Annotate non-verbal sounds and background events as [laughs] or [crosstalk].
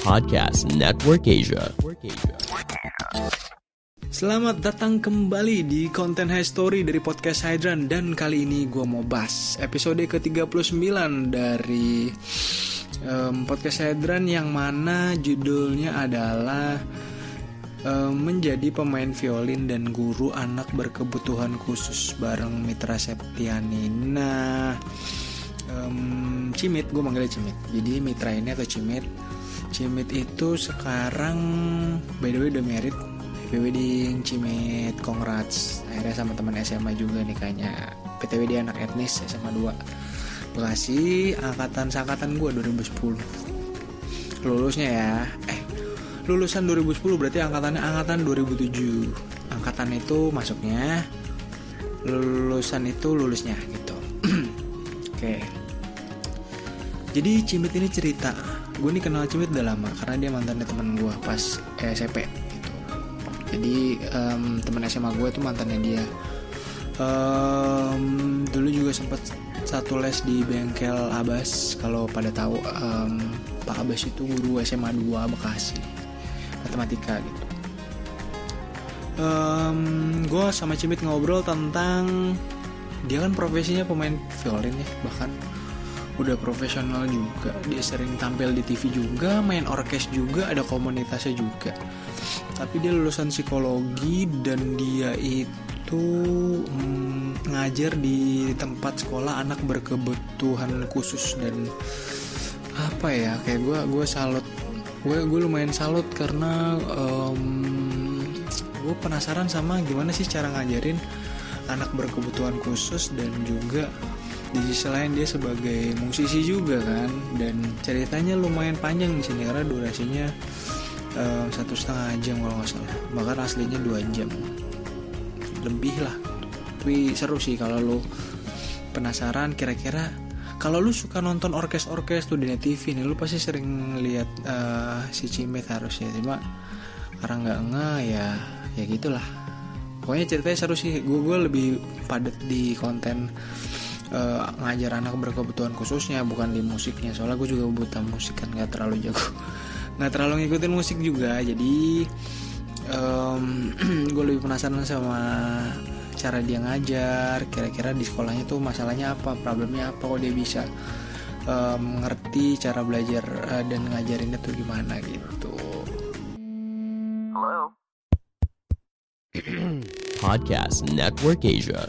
Podcast Network Asia. Selamat datang kembali di konten High Story dari podcast Hydran. Dan kali ini gue mau bahas episode ke-39 dari um, podcast Hydran Yang mana judulnya adalah um, Menjadi pemain violin dan guru anak berkebutuhan khusus bareng Mitra Septiani. Nah um, Cimit, gue manggilnya Cimit. Jadi Mitra ini atau Cimit Cimit itu sekarang by the way udah married. Happy wedding Cimit congrats. Akhirnya sama teman SMA juga nih kayaknya. PTW dia anak etnis SMA 2 Bekasi angkatan sangkatan gue 2010 lulusnya ya. Eh lulusan 2010 berarti angkatannya angkatan 2007 angkatan itu masuknya lulusan itu lulusnya gitu. [clears throat] Oke. Jadi Cimit ini cerita gue nih kenal Cimit udah lama karena dia mantannya teman gue pas SMP jadi um, teman SMA gue tuh mantannya dia. Um, dulu juga sempat satu les di bengkel Abas kalau pada tahu um, Pak Abas itu guru SMA 2 Bekasi matematika gitu. Um, gue sama Cimit ngobrol tentang dia kan profesinya pemain violin ya bahkan udah profesional juga dia sering tampil di TV juga main orkes juga ada komunitasnya juga. Tapi dia lulusan psikologi dan dia itu mm, ngajar di tempat sekolah anak berkebutuhan khusus dan apa ya kayak gue gue salut. Gue gue lumayan salut karena um, gue penasaran sama gimana sih cara ngajarin anak berkebutuhan khusus dan juga di sisi lain dia sebagai musisi juga kan dan ceritanya lumayan panjang di sini karena durasinya uh, satu setengah jam kalau nggak salah. Bahkan aslinya dua jam. Lebih lah. Tapi seru sih kalau lo penasaran kira-kira kalau lu suka nonton orkes-orkes tuh di TV nih lu pasti sering lihat uh, si Cimet harusnya. Cuma karena nggak nge ya ya gitulah. Pokoknya ceritanya seru sih. Gue gue lebih padat di konten uh, ngajar anak berkebutuhan khususnya bukan di musiknya. Soalnya gue juga buta musik kan nggak terlalu jago. [laughs] Nggak terlalu ngikutin musik juga. Jadi um, [clears throat] gue lebih penasaran sama cara dia ngajar. Kira-kira di sekolahnya tuh masalahnya apa problemnya apa kok dia bisa um, ngerti cara belajar uh, dan ngajarinnya tuh gimana gitu. Hello? [clears throat] Podcast Network Asia.